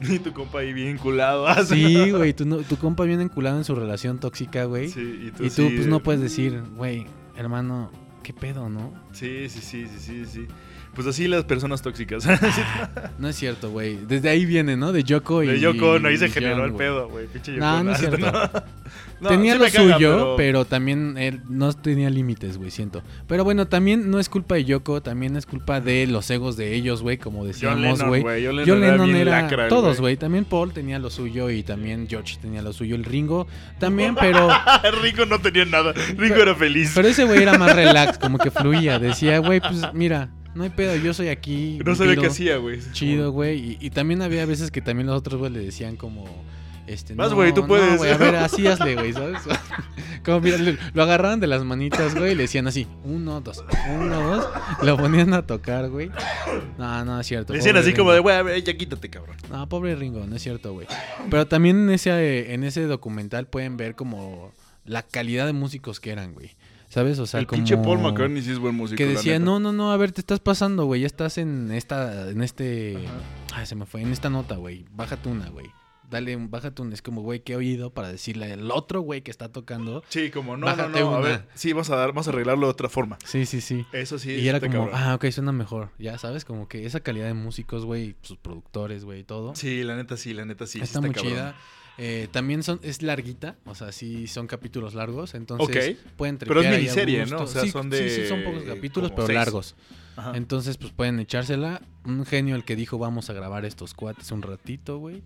[laughs] Y tu compa ahí bien culado. [laughs] ah, Sí, güey, tu, no- tu compa viene enculado en su relación tóxica, güey. Sí, y tú, y tú, sí, pues, no eh, puedes decir, güey, hermano, ¿qué pedo, no? Sí, sí, sí, sí, sí, sí. Pues así las personas tóxicas. [laughs] No es cierto, güey. Desde ahí viene, ¿no? De Yoko y. De Yoko, no, ahí se generó John, el pedo, güey. Pinche Yoko. No, no es cierto. No, tenía sí lo caga, suyo, pero... también él no tenía límites, güey, siento. Pero bueno, también no es culpa de Yoko, también es culpa de los egos de ellos, güey, como decíamos, güey. John Lennon, John Lennon bien era, lacra, todos, güey. También Paul tenía lo suyo y también George tenía lo suyo. El Ringo también, pero [laughs] Rico no tenía nada. Rico era feliz. pero ese güey era más relax, como que fluía. Decía, güey, pues mira, no hay pedo, yo soy aquí. no sabía qué hacía, güey. Chido, güey. Y, y también había veces que también los otros, güey, le decían como. Este, Vas, no, güey, tú no, puedes. güey, a ver, así hazle, güey, [laughs] ¿sabes? [laughs] como, mira, lo agarraban de las manitas, güey, y le decían así: uno, dos, uno, dos. Lo ponían a tocar, güey. No, no, es cierto. Le decían así como de, güey, a ver, ya quítate, cabrón. No, pobre Ringo, no es cierto, güey. Pero también en ese, en ese documental pueden ver como la calidad de músicos que eran, güey. ¿Sabes? O sea, el como... pinche Paul McCartney sí es buen músico. Que decía, no, no, no, a ver, te estás pasando, güey. Ya estás en esta, en este. Ajá. Ay, se me fue, en esta nota, güey. Bájate una, güey. Dale, un- bájate una. Es como, güey, ¿qué oído para decirle al otro, güey, que está tocando? Sí, como no, no. A ver, sí, vamos a dar, vamos a arreglarlo de otra forma. Sí, sí, sí. Eso sí, y era como, cabrón. ah, ok, suena mejor. Ya, ¿sabes? Como que esa calidad de músicos, güey, sus productores, güey, y todo. Sí, la neta sí, la neta sí. sí está, muy cabrón. chida. Eh, también son, es larguita, o sea, sí son capítulos largos, entonces Ok. pueden Pero es miniserie. ¿no? O sea, Sí, son sí, de sí, son pocos capítulos, pero seis. largos. Ajá. Entonces, pues pueden echársela. Un genio el que dijo, vamos a grabar estos cuates un ratito, güey.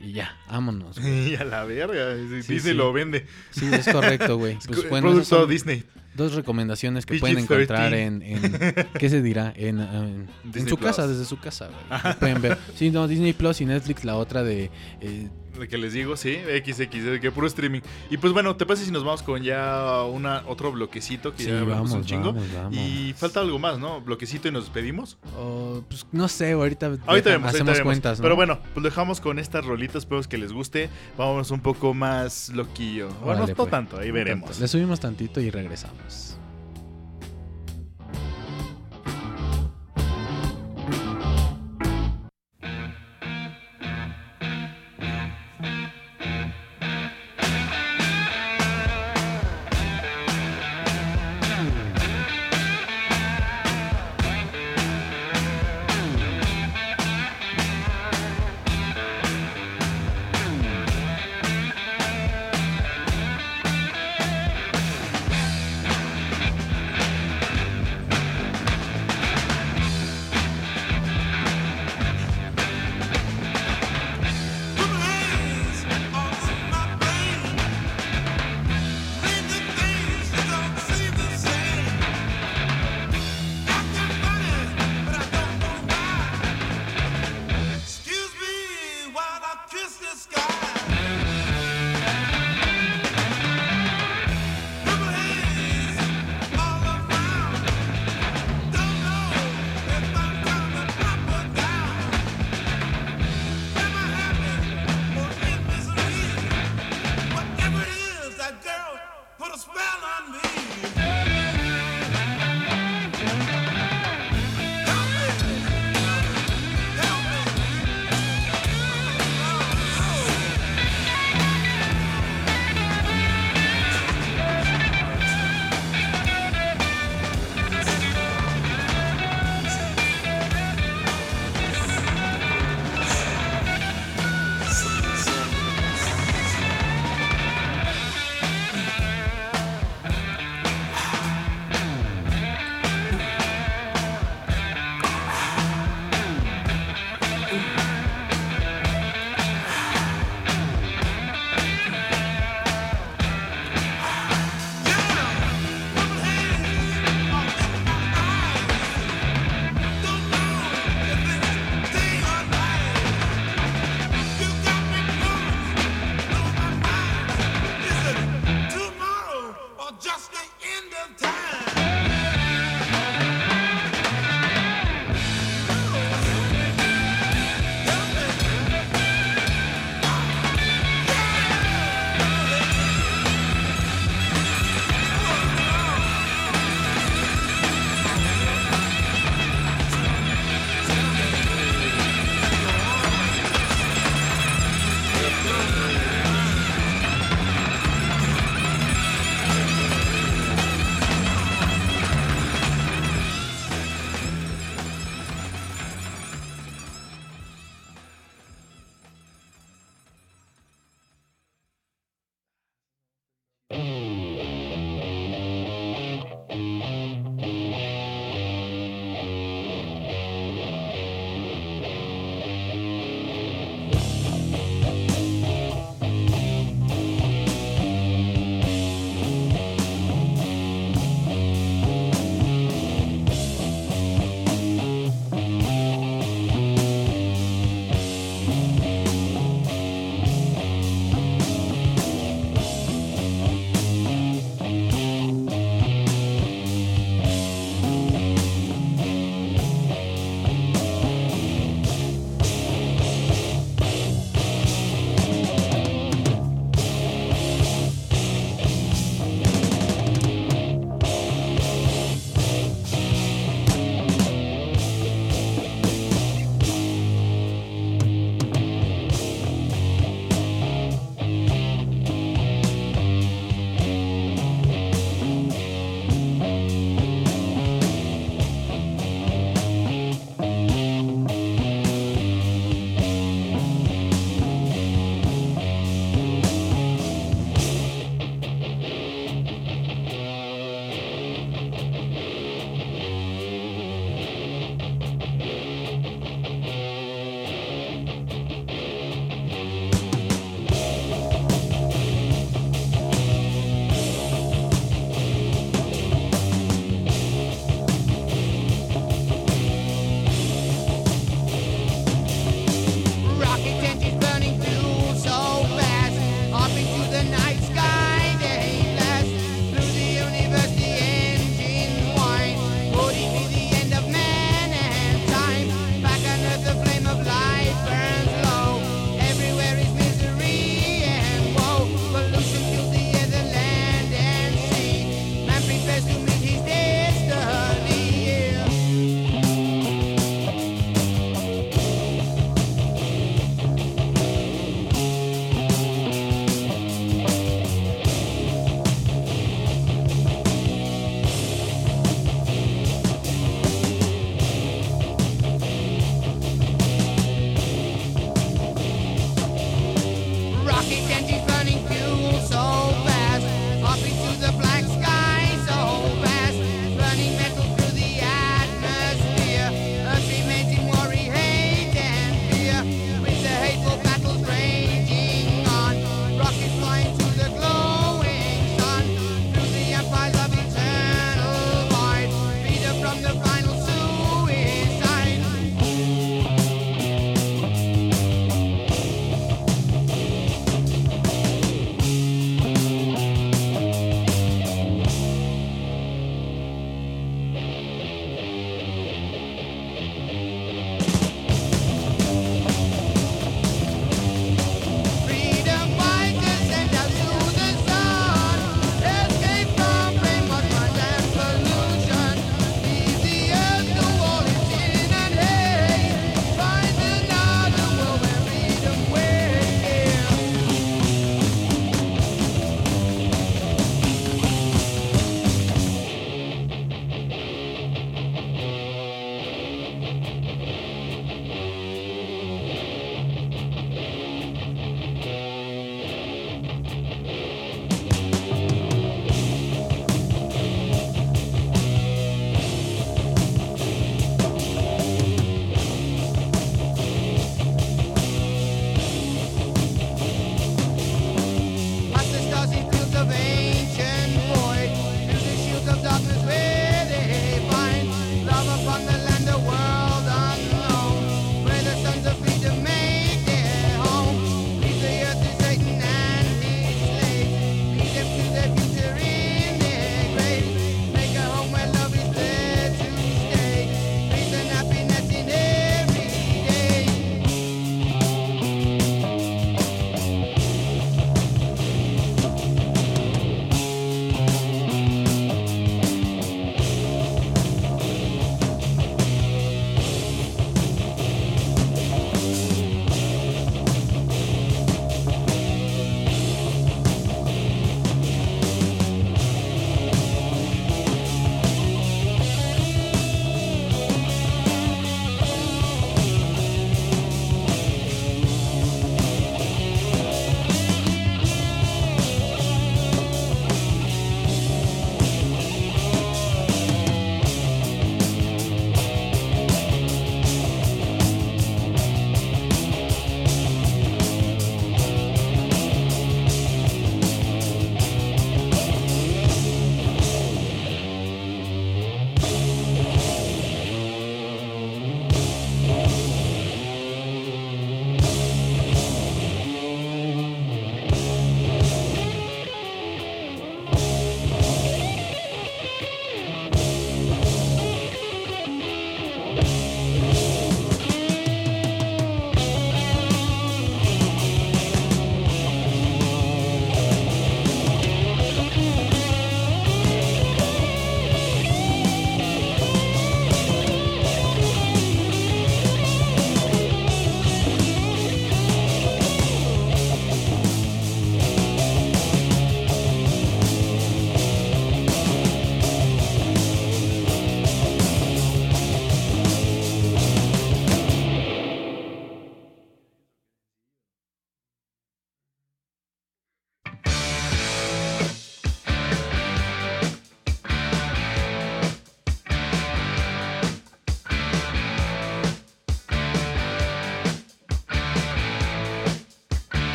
Y ya, vámonos. [laughs] güey. Y a la verga. Sí, Disney sí. lo vende. Sí, es correcto, güey. Es [laughs] Pues bueno, producto Disney. dos recomendaciones que PG-13. pueden encontrar en, en- ¿Qué se dirá? En, en- en su Plus. casa, desde su casa, güey. Pueden ver. Sí, no, Disney Plus y Netflix, la otra de... eh, De que les digo, sí, XX, de que puro streaming. Y pues bueno, ¿te parece si nos vamos con ya una, otro bloquecito que sí, ya hablamos vamos, un chingo? vamos, vamos. Y falta algo más, ¿no? Bloquecito y nos despedimos. Oh, pues no sé, ahorita, Ahorita vemos, hacemos ahorita vemos. cuentas, ¿no? Pero bueno, pues dejamos con estas rolitas, espero que les guste. Vamos un poco más loquillo. Bueno, no pues. tanto, ahí veremos. tanto. Le subimos tantito y regresamos.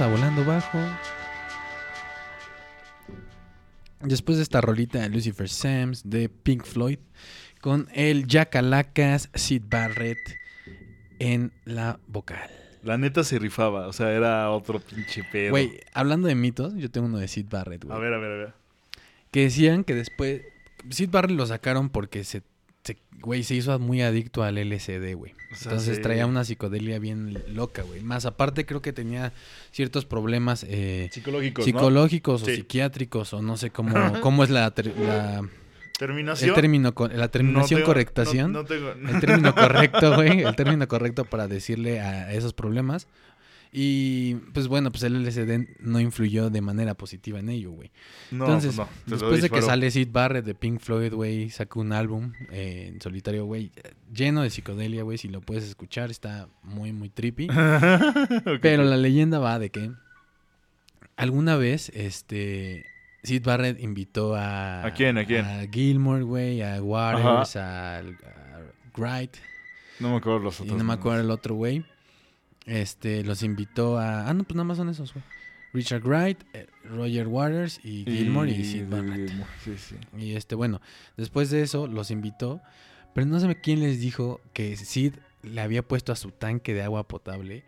A Volando Bajo. Después de esta rolita de Lucifer Sams de Pink Floyd con el Jackalacas Sid Barrett en la vocal. La neta se rifaba, o sea, era otro pinche pedo. Güey, hablando de mitos, yo tengo uno de Sid Barrett, güey. A ver, a ver, a ver. Que decían que después. Sid Barrett lo sacaron porque se. Se- Güey, se hizo muy adicto al LSD, güey. O sea, Entonces sí. traía una psicodelia bien loca, güey. Más aparte, creo que tenía ciertos problemas eh, Psicológicos, ¿no? psicológicos o Sí. psiquiátricos o no sé cómo, [laughs] cómo es la, ter- la- Terminación. el término, la terminación No tengo- correctación. No, no tengo. El término correcto, güey. El [laughs] término correcto para decirle a esos problemas. Y pues bueno, pues el LSD no influyó de manera positiva en ello, güey. No, Entonces, no, te lo después de que sale Sid Barrett de Pink Floyd, güey, sacó un álbum eh, en solitario, güey, lleno de psicodelia, güey. Si lo puedes escuchar, está muy, muy trippy. [laughs] Pero la leyenda va de que alguna vez, este, Sid Barrett invitó a... ¿A quién? ¿A quién? A Gilmore, güey, a Waters, a, a Wright, No me acuerdo los y otros. no me acuerdo el otro güey. Este, los invitó a... Ah, no, pues nada más son esos, güey. Richard Wright, eh, Roger Waters y Gilmore y, Sid Barrett. Sí, sí. Y este, bueno, después de eso los invitó, pero no sé quién les dijo que Sid le había puesto a su tanque de agua potable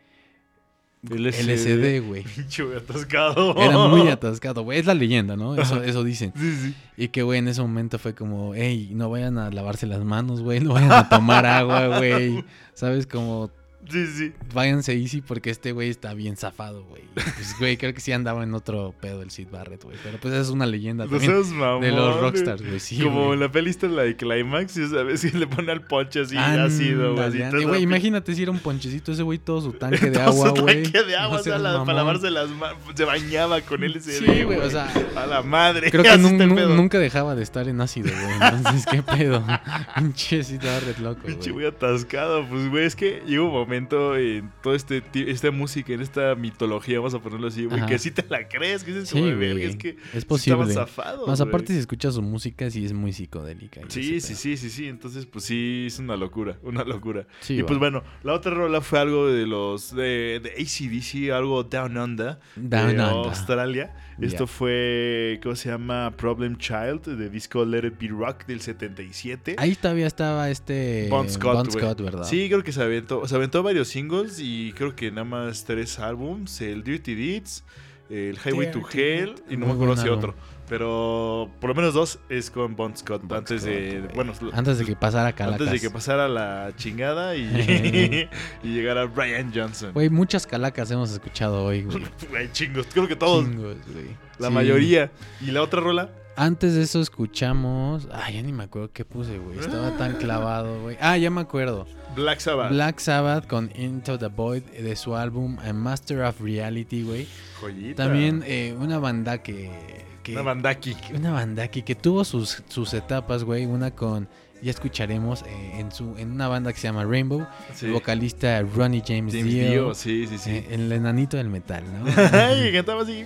LSD, güey. [laughs] Pinche güey atascado. Era muy atascado, güey. Es la leyenda, ¿no? Eso, eso dicen. Sí, sí. Y que, güey, en ese momento fue como, hey, no vayan a lavarse las manos, güey. No vayan a tomar agua, güey. [laughs] ¿Sabes? Como, Sí, sí. váyanse easy porque este güey está bien zafado, güey. Pues, güey, creo que sí andaba en otro pedo el Sid Barrett, güey. Pero pues es una leyenda No también seas mamón, de los güey. rockstars, güey. Sí, Como güey. la peli está la de Climax, y sabes que le pone al ponche así ácido, güey. así todo Güey, pi- imagínate si era un ponchecito ese güey, todo su tanque [laughs] de todo agua, su güey. tanque de agua, No o sea, seas la- para lavarse las manos, se bañaba con LSD, Sí, güey, o sea, a la madre. Creo que nunca dejaba de estar en ácido, güey. Entonces, ¿qué pedo? [laughs] Pinche Sid Barrett loco, Pinche güey. güey atascado, pues güey, es que llega un momento en todo este esta música, en esta mitología, vamos a ponerlo así, güey, que sí te la crees, que dices Sí, güey. es que Es posible. zafados, Más güey. aparte, si escuchas su música, sí es muy psicodélica. Sí, sí, sí, sí, sí. Entonces, pues sí, es una locura, [laughs] una locura. Sí, y va. pues bueno, la otra rola fue algo de los de, de ACDC, algo Down Under, Down de Under. Australia. Esto fue, ¿cómo se llama? Problem Child, de disco Let It Be Rock del 77. Ahí todavía estaba este Bon Scott, Bon güey. Scott, ¿verdad? Sí, creo que se aventó, se aventó varios singles y creo que nada más tres álbums, el Dirty Deeds, el Highway to Hell y no Muy me acuerdo si otro. Pero por lo menos dos es con Bon Scott Bon antes Scott, de, bueno, Antes de que pasara Calacas. antes de que pasara la chingada y, [laughs] [laughs] y llegara Brian Johnson. Güey, muchas calacas hemos escuchado hoy, [laughs] güey. Chingos, creo que todos, Chingos, güey. la Sí. mayoría. ¿Y la otra rola? Antes de eso escuchamos. Ay, ya ni me acuerdo qué puse, güey. Estaba tan clavado, güey. Ah, ya me acuerdo. Black Sabbath. Black Sabbath con Into the Void de su álbum A Master of Reality, güey. Joyita. También eh, una banda que. Que Una bandaki. una banda que, tuvo sus, sus etapas, güey. Una con. Ya escucharemos eh, en, su, en una banda que se llama Rainbow. Sí. El vocalista Ronnie James, James Dio. Dio, sí, sí, sí. eh, el enanito del metal, ¿no? [laughs] Ay, cantaba así.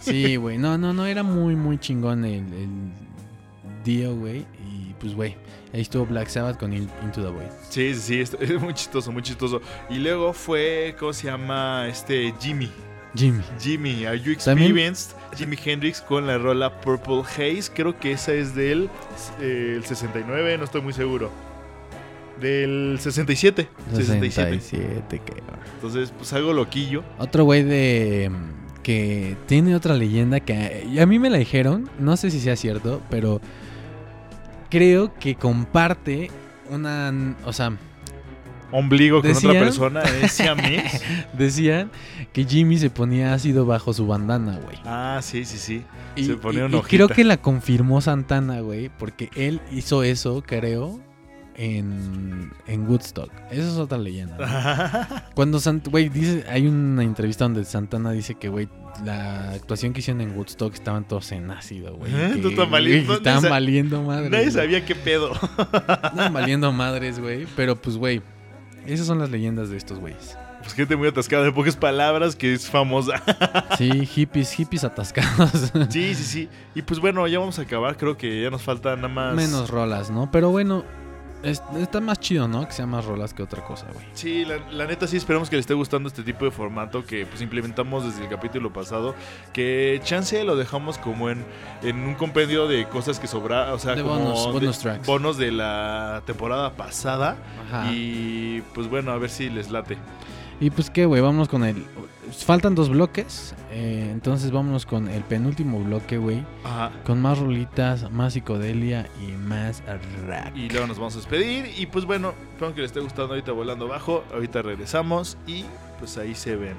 Sí, güey. No, no, no, era muy, muy chingón el, el Dio, güey. Y pues, güey, ahí estuvo Black Sabbath con In- Into the Void. Sí, sí, sí, [laughs] es muy chistoso, muy chistoso. Y luego fue, ¿cómo se llama? Este, Jimmy. Jimmy. Jimmy, Are You También- Experienced? Jimi Hendrix con la rola Purple Haze. Creo que esa es del eh, el 69, no estoy muy seguro. Del 67. 67. 67, cabrón. Entonces, pues algo loquillo. Otro güey de. que tiene otra leyenda que a mí me la dijeron, no sé si sea cierto, pero creo que comparte una. O sea, Ombligo con otra persona, [laughs] es siamés. decían que Jimmy se ponía ácido bajo su bandana, güey. Ah, sí, sí, sí. Y, Se ponía y- una y creo que la confirmó Santana, güey, porque él hizo eso, creo, en, en Woodstock. Esa es otra leyenda. ¿no? [laughs] Cuando Sant güey, dice, hay una entrevista donde Santana dice que, güey, la actuación que hicieron en Woodstock estaban todos en ácido, güey. ¿Eh? estaban valiendo- estaban madres. Nadie sabía qué pedo. Estaban valiendo madres, güey. Pero pues, güey, esas son las leyendas de estos güeyes. Pues gente muy atascada de pocas palabras que es famosa. [laughs] Sí, hippies, hippies atascados. Sí, sí, sí. Y pues bueno, ya vamos a acabar. Creo que ya nos falta nada más. Menos rolas, ¿no? Pero bueno, es- está más chido, ¿no? Que sea más rolas que otra cosa, güey. Sí, la, la neta sí esperamos que les esté gustando este tipo de formato que pues implementamos desde el capítulo pasado. Que chance lo dejamos como en, en un compendio de cosas que sobra, o sea, De como bonus, de- bonus tracks. bonos de la temporada pasada. Ajá. Y pues bueno, a ver si les late. Pues qué, güey, vámonos con el... Faltan dos bloques, eh, entonces vámonos con el penúltimo bloque, güey. Ajá. Con más rolitas, más psicodelia y más rap. Y luego nos vamos a despedir. Y pues bueno, espero que les esté gustando ahorita volando bajo. Ahorita regresamos y pues ahí se ven.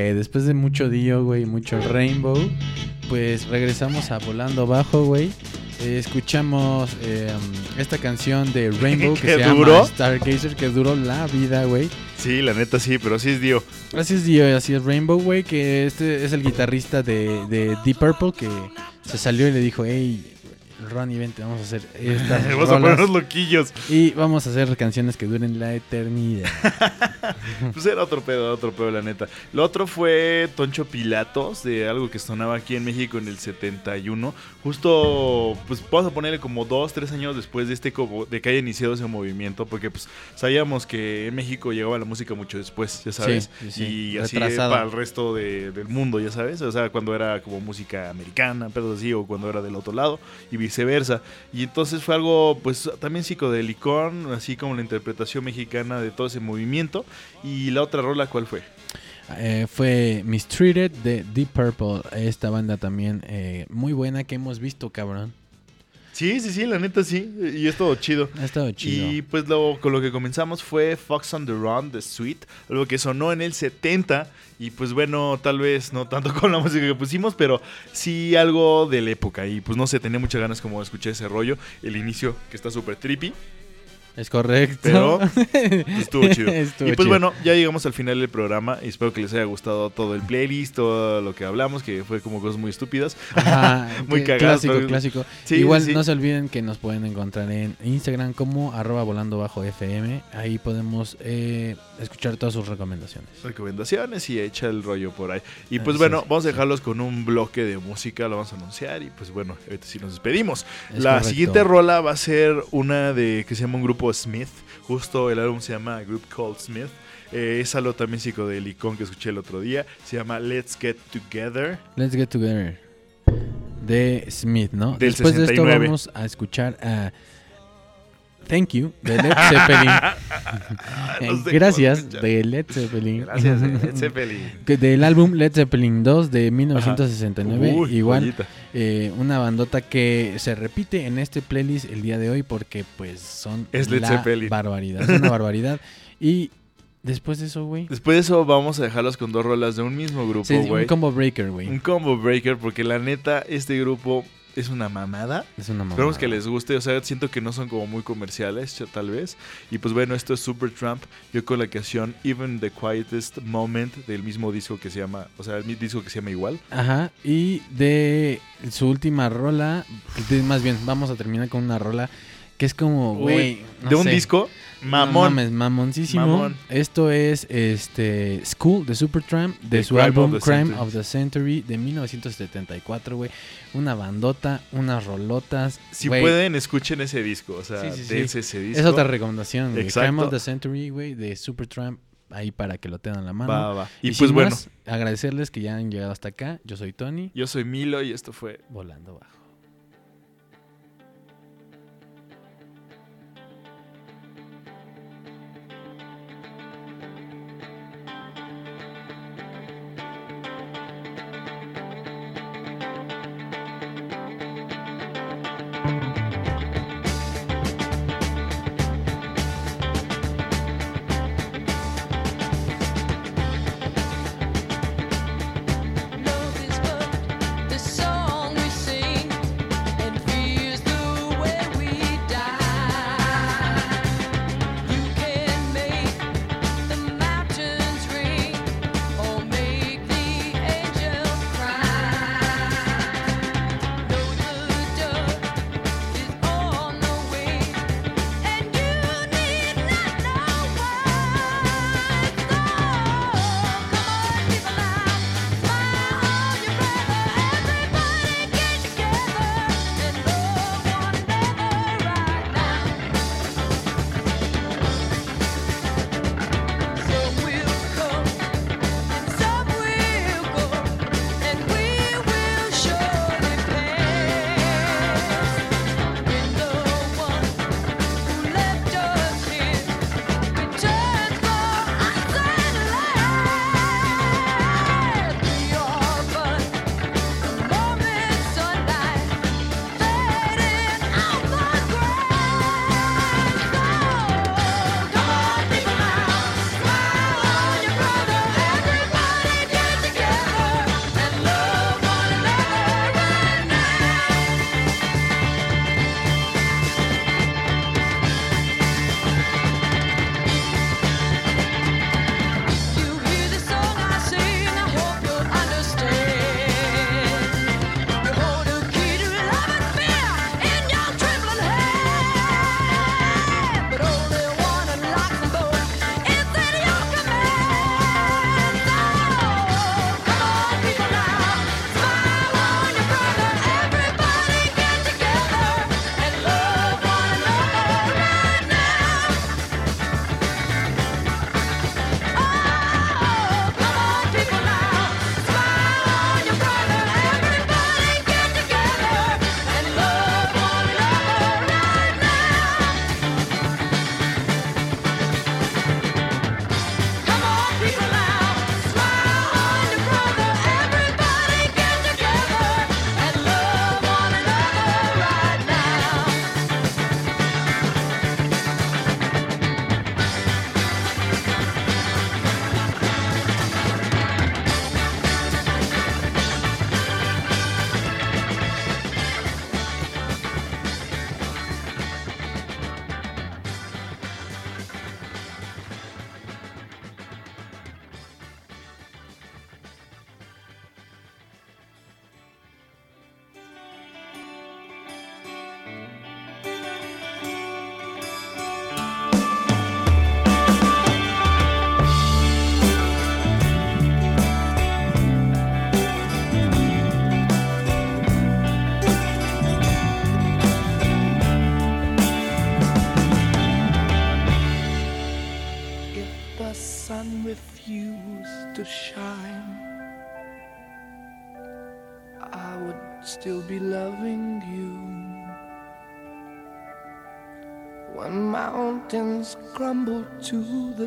Después de mucho Dio, güey, mucho Rainbow, pues regresamos a Volando Bajo, güey. Eh, escuchamos eh, esta canción de Rainbow [laughs] que ¿Qué se llama duró? Stargazer, que duró la vida, güey. Sí, la neta sí, pero sí es Dio. Así es Dio, así es Rainbow, güey, que este es el guitarrista de, de Deep Purple que se salió y le dijo, hey, Ronnie, vente, vamos a hacer [laughs] estas Vamos a rolas ponernos loquillos. y vamos a hacer canciones que duren la eternidad. [laughs] [laughs] Pues era otro pedo, otro pedo, la neta. Lo otro fue Toncho Pilatos, de algo que sonaba aquí en México en el 71. Justo, pues vamos a ponerle como dos, tres años después de este de que haya iniciado ese movimiento, porque pues sabíamos que en México llegaba la música mucho después, ya sabes. Sí, sí. Y así Retrasada. para el resto de- del mundo, ya sabes. O sea, cuando era como música americana, pero así, o cuando era del otro lado, y viceversa. Y entonces fue algo, pues también psicodelicón, así como la interpretación mexicana de todo ese movimiento. Y la otra rola, ¿cuál fue? Eh, fue Mistreated de Deep Purple, esta banda también eh, muy buena que hemos visto, cabrón. Sí, sí, sí, la neta sí. Y es todo chido. Ha estado chido. Y pues lo, con lo que comenzamos fue Fox on the Run de Sweet, algo que sonó en el 70 y pues bueno, tal vez no tanto [laughs] con la música que pusimos, pero sí algo de la época y pues no sé, tenía muchas ganas como de escuchar ese rollo, el inicio que está súper trippy, Es correcto. pero [laughs] estuvo chido. Estuvo y pues chido. bueno, ya llegamos al final del programa y espero que les haya gustado todo el playlist, todo lo que hablamos, que fue como cosas muy estúpidas. Ajá, [laughs] Muy cagado, Clásico, pero- clásico. Sí, Igual sí, no se olviden que nos pueden encontrar en Instagram como arroba volando bajo FM. Ahí podemos eh, escuchar todas sus recomendaciones. recomendaciones y echa el rollo por ahí. Y pues bueno, vamos a dejarlos con un bloque de música, lo vamos a anunciar y pues bueno, ahorita sí nos despedimos. Es La correcto. siguiente rola va a ser una de que se llama un grupo Smith, justo el álbum se llama Group Called Smith. Eh, es algo también psicodelicón que escuché el otro día. Se llama Let's Get Together. Let's Get Together de Smith, ¿no? Del Después de esto 69. vamos a escuchar a Thank You de Led Zeppelin. [laughs] Eh, No sé Gracias de Led [laughs] Zeppelin. Gracias, Led Zeppelin. Del álbum Led Zeppelin 2 de 1969. Uy, Igual eh, una bandota que se repite en este playlist el día de hoy porque pues son Es Led la Zeppelin. barbaridad. Es una barbaridad. [laughs] Y después de eso, güey. Después de eso vamos a dejarlos con dos rolas de un mismo grupo, Sí, un güey. combo breaker, güey. un combo breaker porque la neta este grupo es una mamada. Es una mamada. Esperemos que les guste, o sea, siento que no son como muy comerciales, tal vez. Y pues bueno, esto es Supertramp, yo con la canción Even the Quietest Moment del mismo disco que se llama, o sea, el mismo disco que se llama igual. Ajá, y de su última rola, de- más bien, vamos a terminar con una rola que es como, Uy, güey, no de un sé. Disco, No mamón. mames, mamoncísimo. Mamón. Esto es este School de Supertramp de The su Crime álbum of the Crime Century. of the Century de 1974, güey. Una bandota, unas rolotas. si pueden, escuchen ese disco, o sea, Sí, sí, sí. dense ese disco. Es otra recomendación, güey. Crime of the Century, güey, de Supertramp. Ahí para que lo tengan a la mano. Va, va. Y, sin pues bueno, más, agradecerles que ya han llegado hasta acá. Yo soy Tony, yo soy Milo y esto fue volando bajo.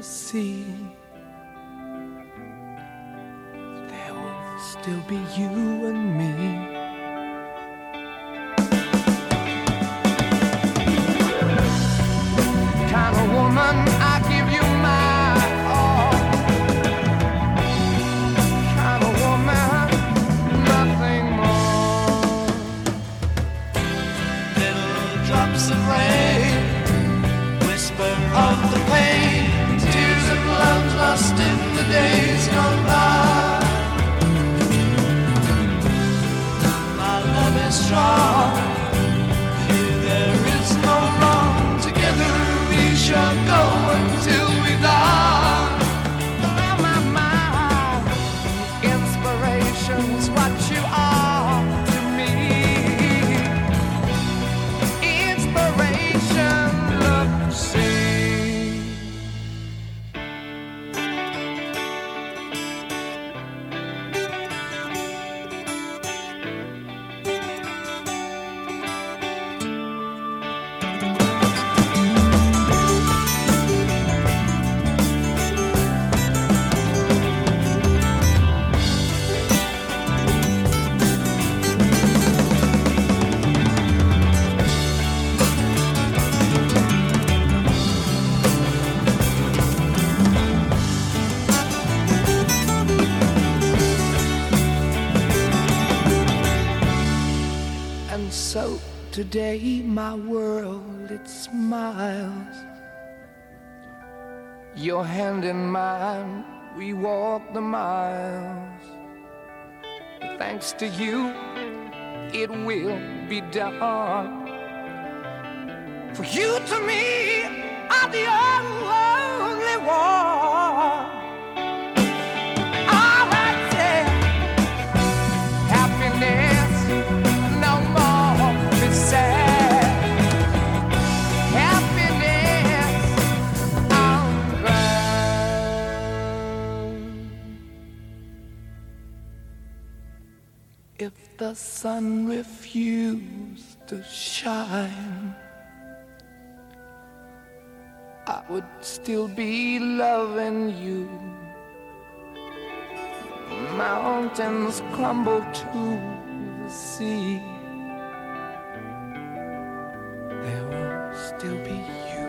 To Your hand in mine, we walk the miles. Thanks to you, it will be done. For you to me are the only one. The sun refused to shine, I would still be loving you. Mountains crumble to the sea. There will still be you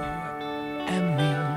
and me.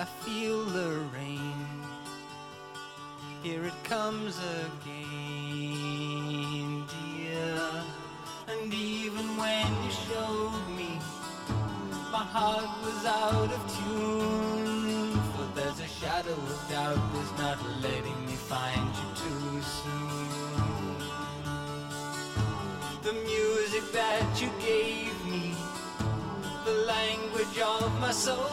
I feel the rain. Here it comes again, dear. And even when you showed me, my heart was out of tune. For there's a shadow of doubt that's not letting me find you too soon. The music that you gave me, the language of my soul.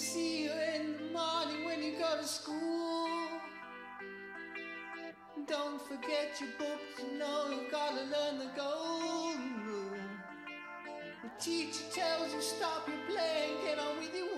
see you in the morning when you go to school. Don't forget your books. you know you gotta learn the golden rule. The teacher tells you stop your playing, get on with your